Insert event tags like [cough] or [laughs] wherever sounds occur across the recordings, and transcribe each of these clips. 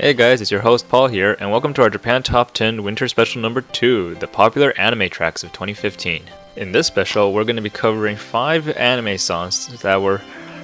Hey guys, it's your host Paul here, and welcome to our Japan Top 10 Winter Special number 2, the popular anime tracks of 2015. In this special, we're going to be covering 5 anime songs that were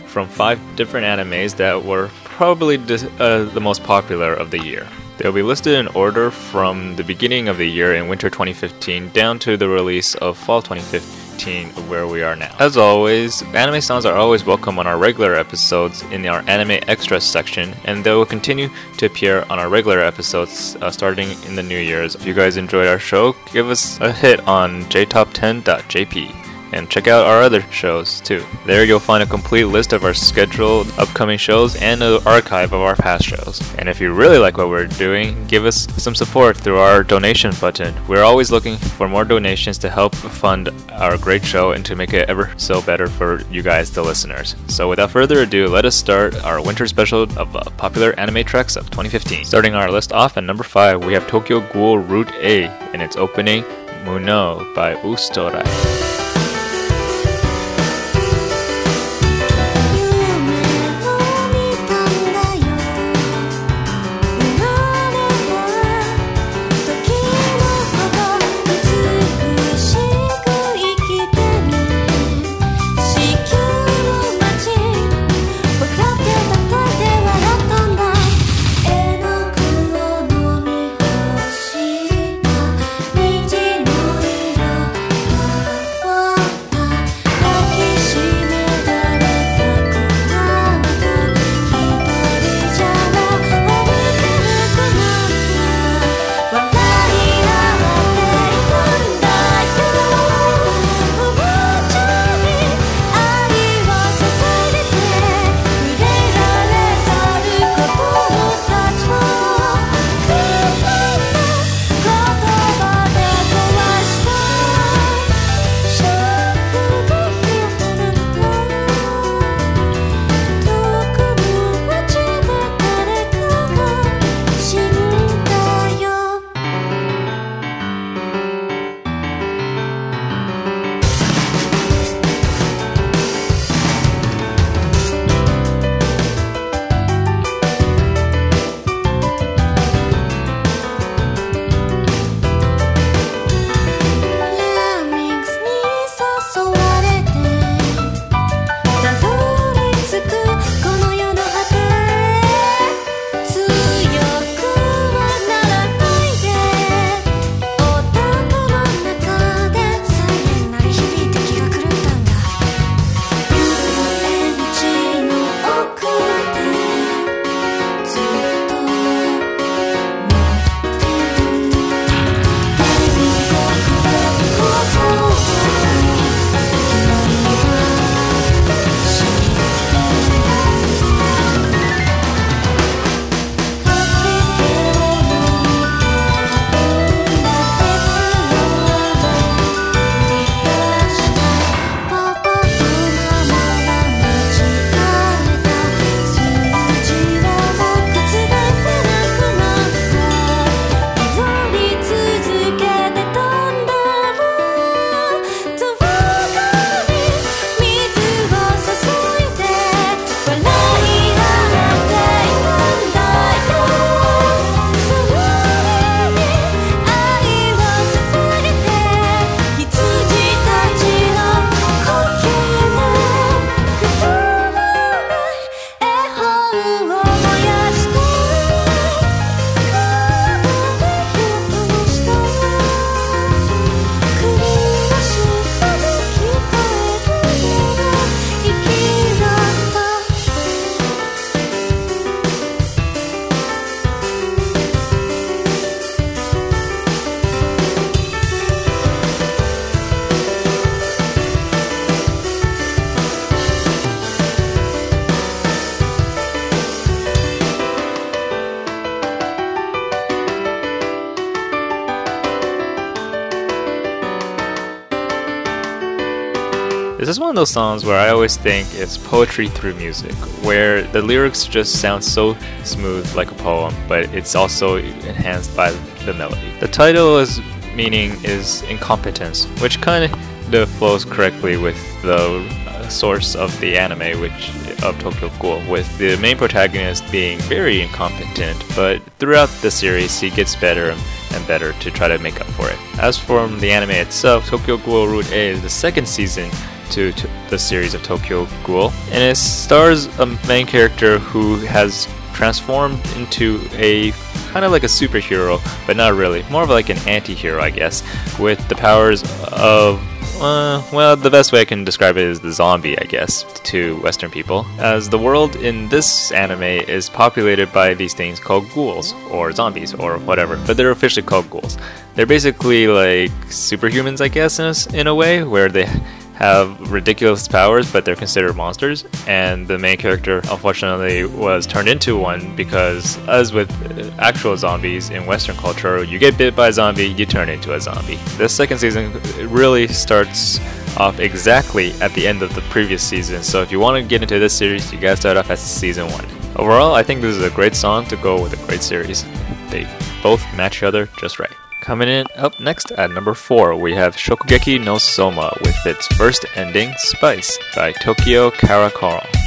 from 5 different animes that were probably uh, the most popular of the year. They'll be listed in order from the beginning of the year in winter 2015 down to the release of fall 2015 of where we are now. As always, anime songs are always welcome on our regular episodes in our anime extras section, and they will continue to appear on our regular episodes uh, starting in the new year's. If you guys enjoy our show, give us a hit on jtop10.jp and check out our other shows too. There you'll find a complete list of our scheduled upcoming shows and an archive of our past shows. And if you really like what we're doing, give us some support through our donation button. We're always looking for more donations to help fund our great show and to make it ever so better for you guys, the listeners. So without further ado, let us start our winter special of uh, popular anime tracks of 2015. Starting our list off at number 5, we have Tokyo Ghoul Route A in its opening Muno by österreich. This is one of those songs where I always think it's poetry through music, where the lyrics just sound so smooth like a poem, but it's also enhanced by the melody. The title is meaning is incompetence, which kind of flows correctly with the source of the anime, which of Tokyo Ghoul, with the main protagonist being very incompetent, but throughout the series he gets better and better to try to make up for it. As for the anime itself, Tokyo Ghoul Route A is the second season to, to the series of Tokyo Ghoul, and it stars a main character who has transformed into a kind of like a superhero, but not really. More of like an anti hero, I guess, with the powers of. Uh, well, the best way I can describe it is the zombie, I guess, to Western people. As the world in this anime is populated by these things called ghouls, or zombies, or whatever, but they're officially called ghouls. They're basically like superhumans, I guess, in a, in a way, where they have ridiculous powers, but they're considered monsters. And the main character, unfortunately, was turned into one because, as with uh, actual zombies in Western culture, you get bit by a zombie, you turn into a zombie. This second season really starts off exactly at the end of the previous season. So if you want to get into this series, you gotta start off as season one. Overall, I think this is a great song to go with a great series. They both match each other just right. Coming in up next at number 4, we have Shokugeki no Soma with its first ending, Spice, by Tokyo Karankoron.「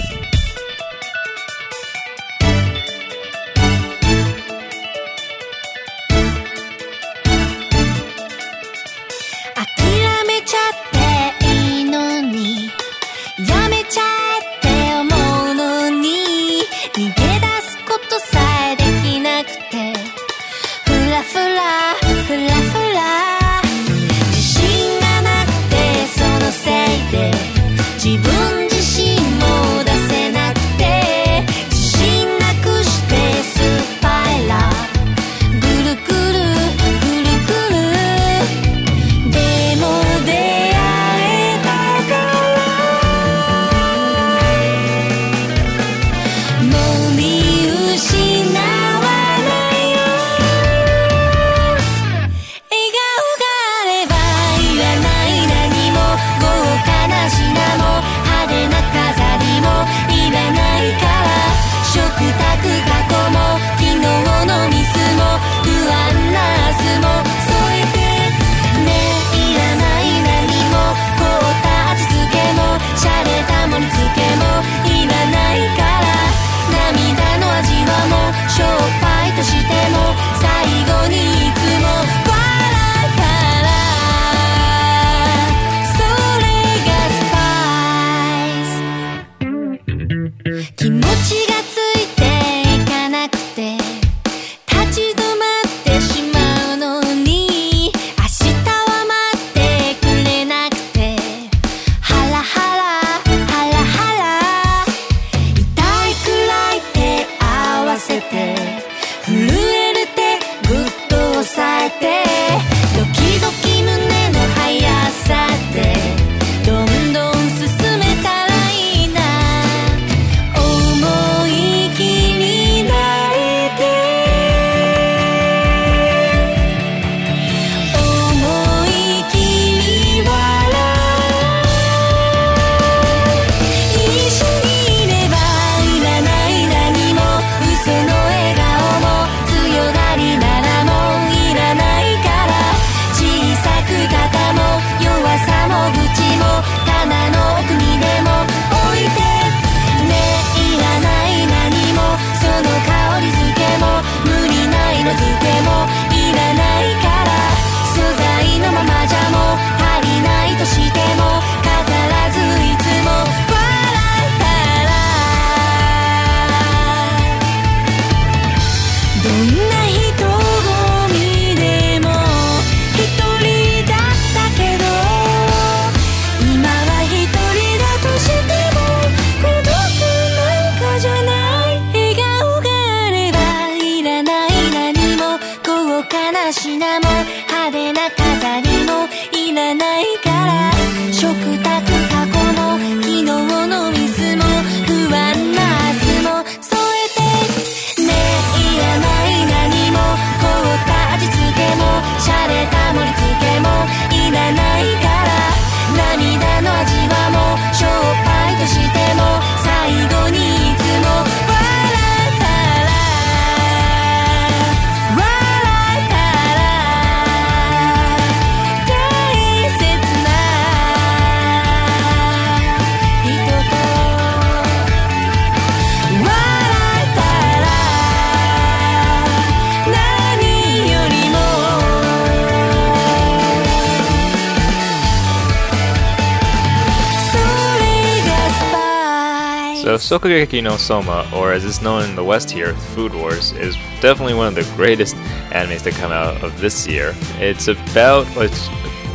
Shokugeki no Soma, or as it's known in the West here, Food Wars, is definitely one of the greatest animes to come out of this year. It's about what,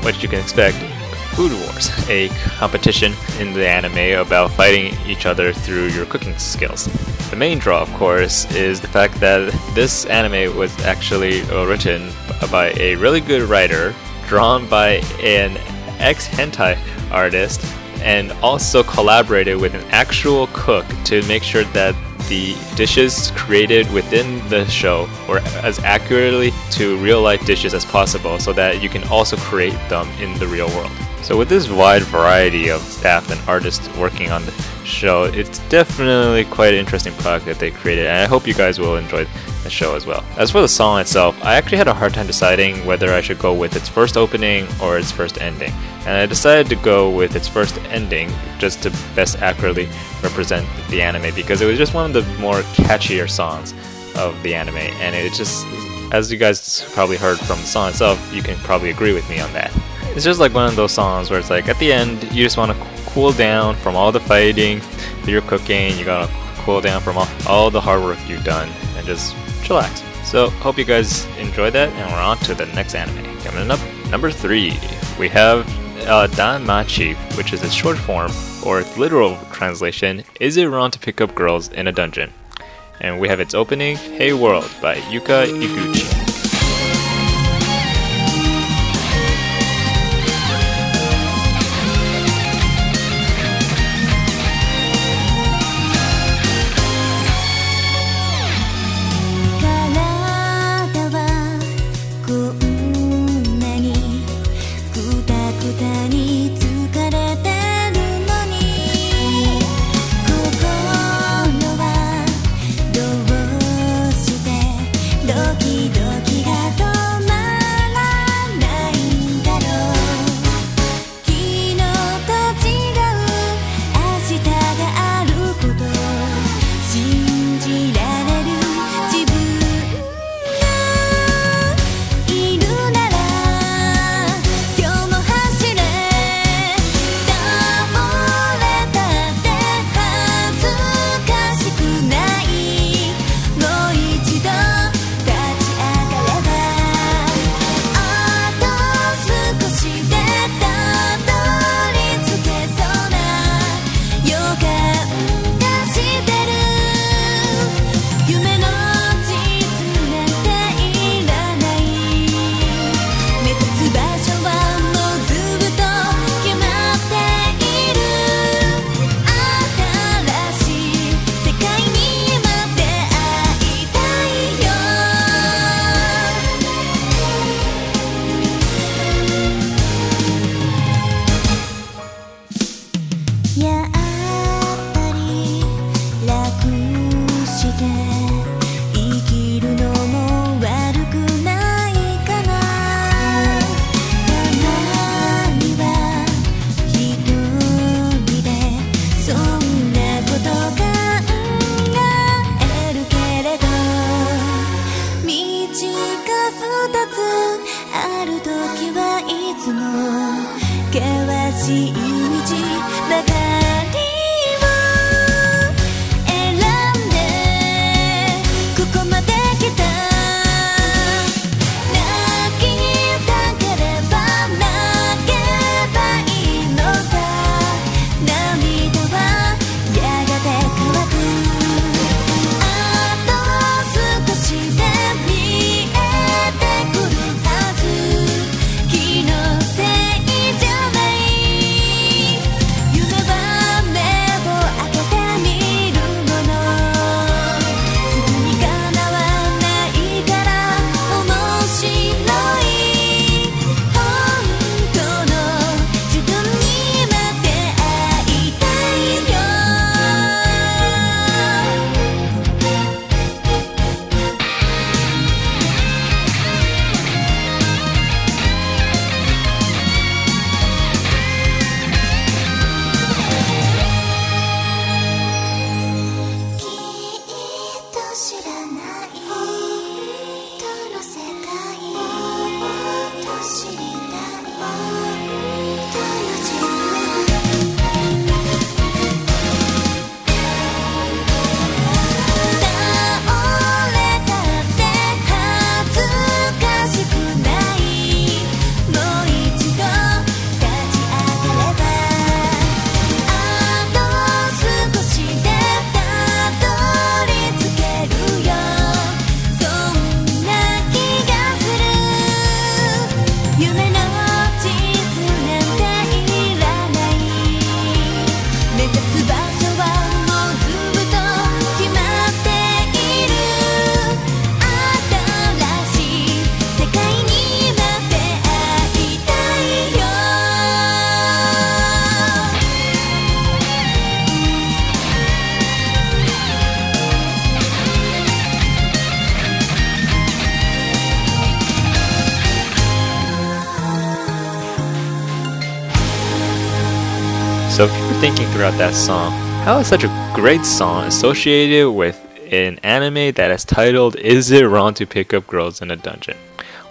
what you can expect Food Wars, a competition in the anime about fighting each other through your cooking skills. The main draw, of course, is the fact that this anime was actually written by a really good writer, drawn by an ex hentai artist, and also collaborated with an actual cook to make sure that the dishes created within the show were as accurately to real life dishes as possible so that you can also create them in the real world. So, with this wide variety of staff and artists working on the show, it's definitely quite an interesting product that they created, and I hope you guys will enjoy the show as well. As for the song itself, I actually had a hard time deciding whether I should go with its first opening or its first ending, and I decided to go with its first ending just to best accurately represent the anime because it was just one of the more catchier songs of the anime, and it just, as you guys probably heard from the song itself, you can probably agree with me on that. It's just like one of those songs where it's like at the end you just want to cool down from all the fighting you're cooking. You gotta cool down from all, all the hard work you've done and just chillax. So hope you guys enjoyed that, and we're on to the next anime. Coming up, number three, we have uh, Danmachi, which is its short form or literal translation. Is it wrong to pick up girls in a dungeon? And we have its opening, Hey World by Yuka Iguchi.「thinking throughout that song, how is such a great song associated with an anime that is titled Is It Wrong to Pick Up Girls in a Dungeon?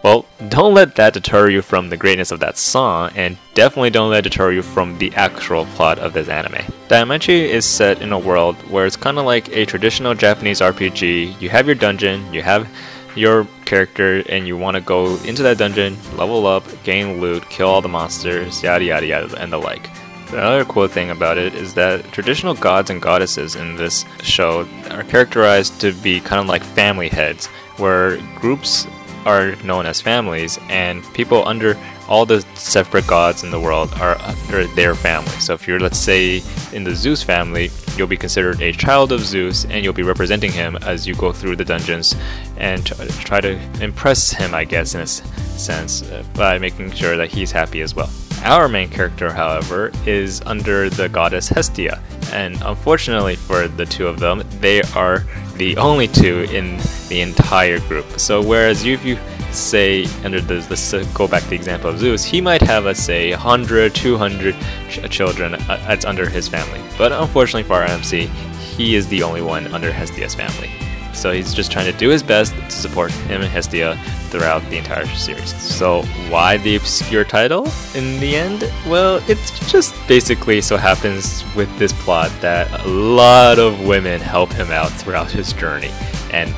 Well, don't let that deter you from the greatness of that song, and definitely don't let it deter you from the actual plot of this anime. Danmachi is set in a world where it's kind of like a traditional Japanese RPG. You have your dungeon, you have your character, and you want to go into that dungeon, level up, gain loot, kill all the monsters, yada yada yada, and the like. The other cool thing about it is that traditional gods and goddesses in this show are characterized to be kind of like family heads, where groups are known as families, and people under all the separate gods in the world are under their family. So if you're, let's say, in the Zeus family, you'll be considered a child of Zeus, and you'll be representing him as you go through the dungeons and try to impress him, I guess, in a sense, uh, by making sure that he's happy as well. Our main character, however, is under the goddess Hestia, and unfortunately for the two of them, they are the only two in the entire group. So whereas you, if you say under the let's go back to the example of Zeus, he might have let's say 100, 200 ch- children uh, that's under his family. But unfortunately for our MC, he is the only one under Hestia's family. So he's just trying to do his best to support him and Hestia throughout the entire series. So why the obscure title in the end? Well, it's just basically so happens with this plot that a lot of women help him out throughout his journey. And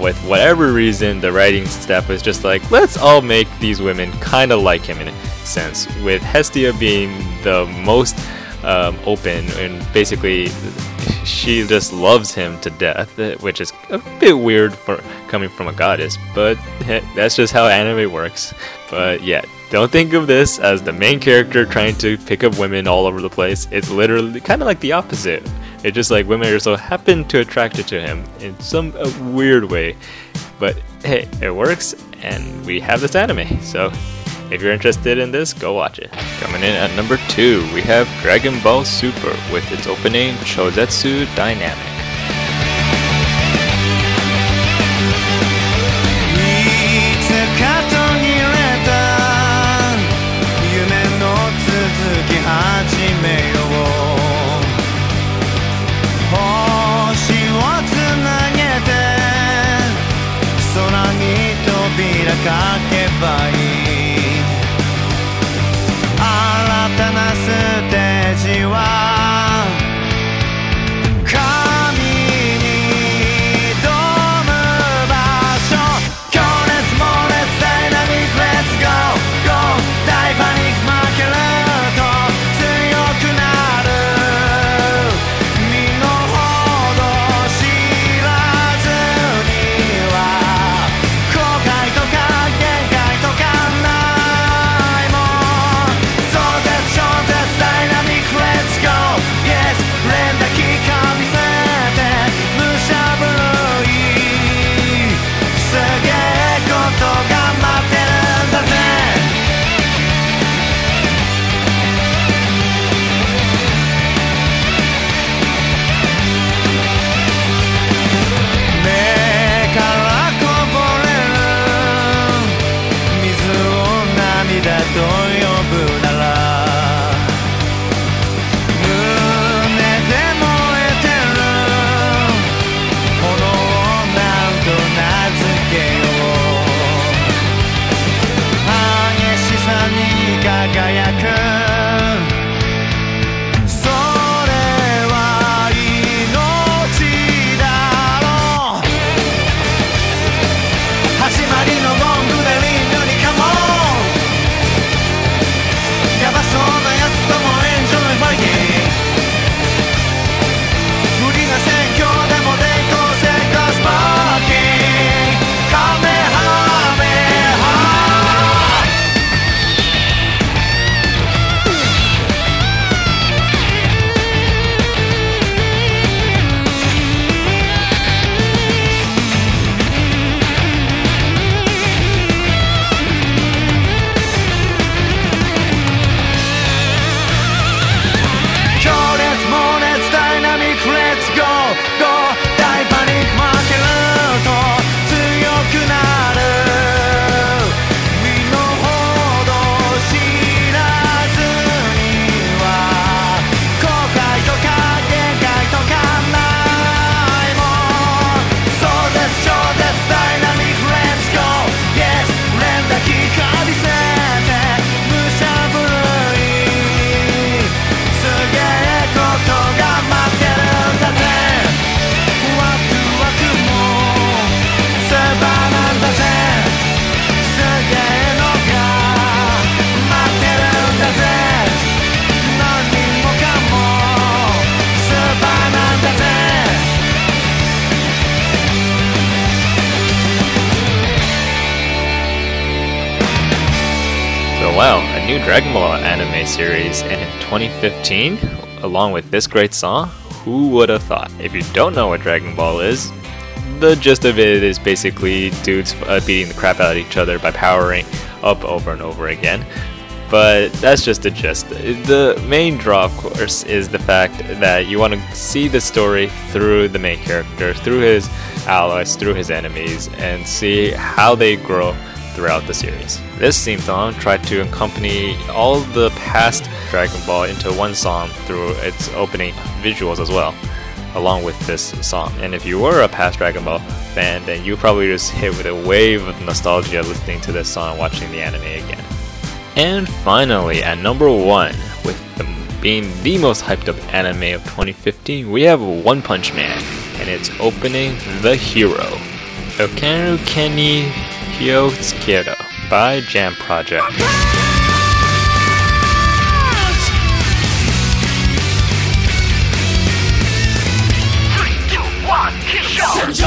with whatever reason, the writing staff was just like, let's all make these women kind of like him in a sense, with Hestia being the most um, open and basically she just loves him to death, eh, which is a bit weird for coming from a goddess, but that's just how anime works. But yeah, don't think of this as the main character trying to pick up women all over the place. It's literally kind of like the opposite. It's just like women are so happen to attracted to him in some weird way. But hey, it works, and we have this anime, so if you're interested in this, go watch it. Coming in at number 2, we have Dragon Ball Super with its opening Chozetsu Dynamic. Wow, a new Dragon Ball anime series in 2015, along with this great song? Who would have thought? If you don't know what Dragon Ball is, the gist of it is basically dudes uh, beating the crap out of each other by powering up over and over again. But that's just the gist. The main draw, of course, is the fact that you want to see the story through the main character, through his allies, through his enemies, and see how they grow throughout the series. This theme song tried to accompany all the past Dragon Ball into one song through its opening visuals as well, along with this song. And if you were a past Dragon Ball fan, then you probably just hit with a wave of nostalgia listening to this song, watching the anime again. And finally, at number one, with the, being the most hyped up anime of 2015, we have One Punch Man, and its opening, The Hero. Okaru Kenny Hyotsukeiro by Jam Project. Let's 神州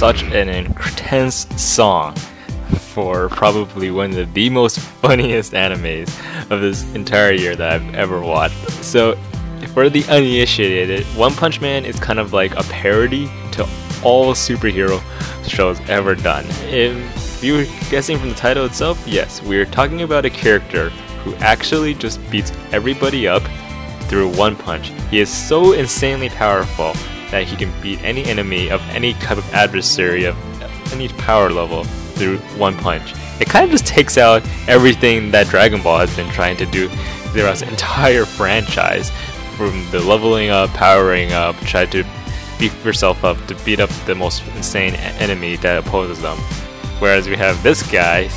such an intense song for probably one of the most [laughs] funniest animes of this entire year that I've ever watched. So, for the uninitiated, One Punch Man is kind of like a parody to all superhero shows ever done. If you were guessing from the title itself, yes, we're talking about a character who actually just beats everybody up through one punch. He is so insanely powerful that he can beat any enemy of any type of adversary of any power level through one punch. It kind of just takes out everything that Dragon Ball has been trying to do throughout its [laughs] entire franchise, from the leveling up, powering up, try to beef yourself up to beat up the most insane enemy that opposes them. Whereas we have this guy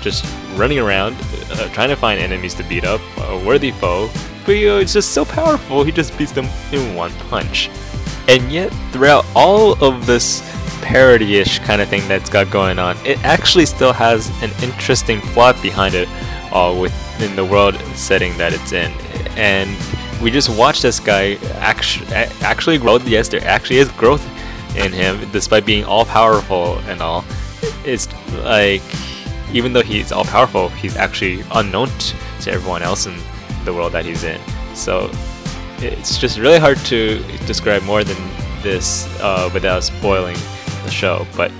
just running around, uh, trying to find enemies to beat up, a worthy foe, but you know, it's just so powerful, he just beats them in one punch. And yet, throughout all of this parody-ish kind of thing that's got going on, it actually still has an interesting plot behind it, all within the world setting that it's in. And we just watch this guy actually actually grow. Yes, there actually is growth in him, despite being all powerful and all. It's like even though he's all powerful, he's actually unknown to everyone else in the world that he's in. So it's just really hard to describe more than this uh, without spoiling the show. But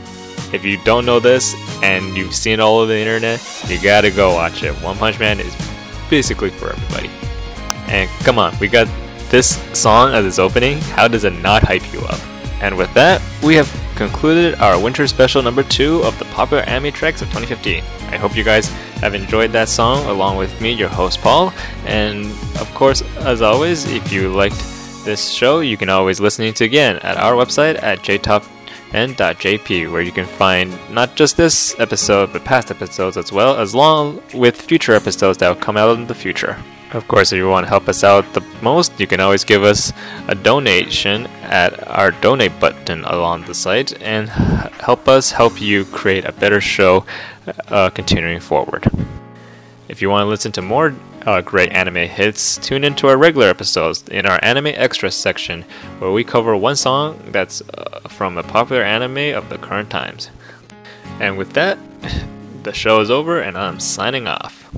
if you don't know this and you've seen all of the internet, you gotta go watch it. One Punch Man is basically for everybody. And come on, we got this song as its opening. How does it not hype you up? And with that, we have concluded our winter special number two of the popular anime tracks of 2015. I hope you guys have enjoyed that song along with me, your host Paul. And of course, as always, if you liked this show, you can always listen to it again at our website at jtop.jp, where you can find not just this episode, but past episodes as well, as long with future episodes that will come out in the future. Of course, if you want to help us out the most, you can always give us a donation at our donate button along the site and help us help you create a better show uh, continuing forward. If you want to listen to more uh, great anime hits, tune into our regular episodes in our anime extras section, where we cover one song that's uh, from a popular anime of the current times. And with that, [laughs] the show is over, and I'm signing off.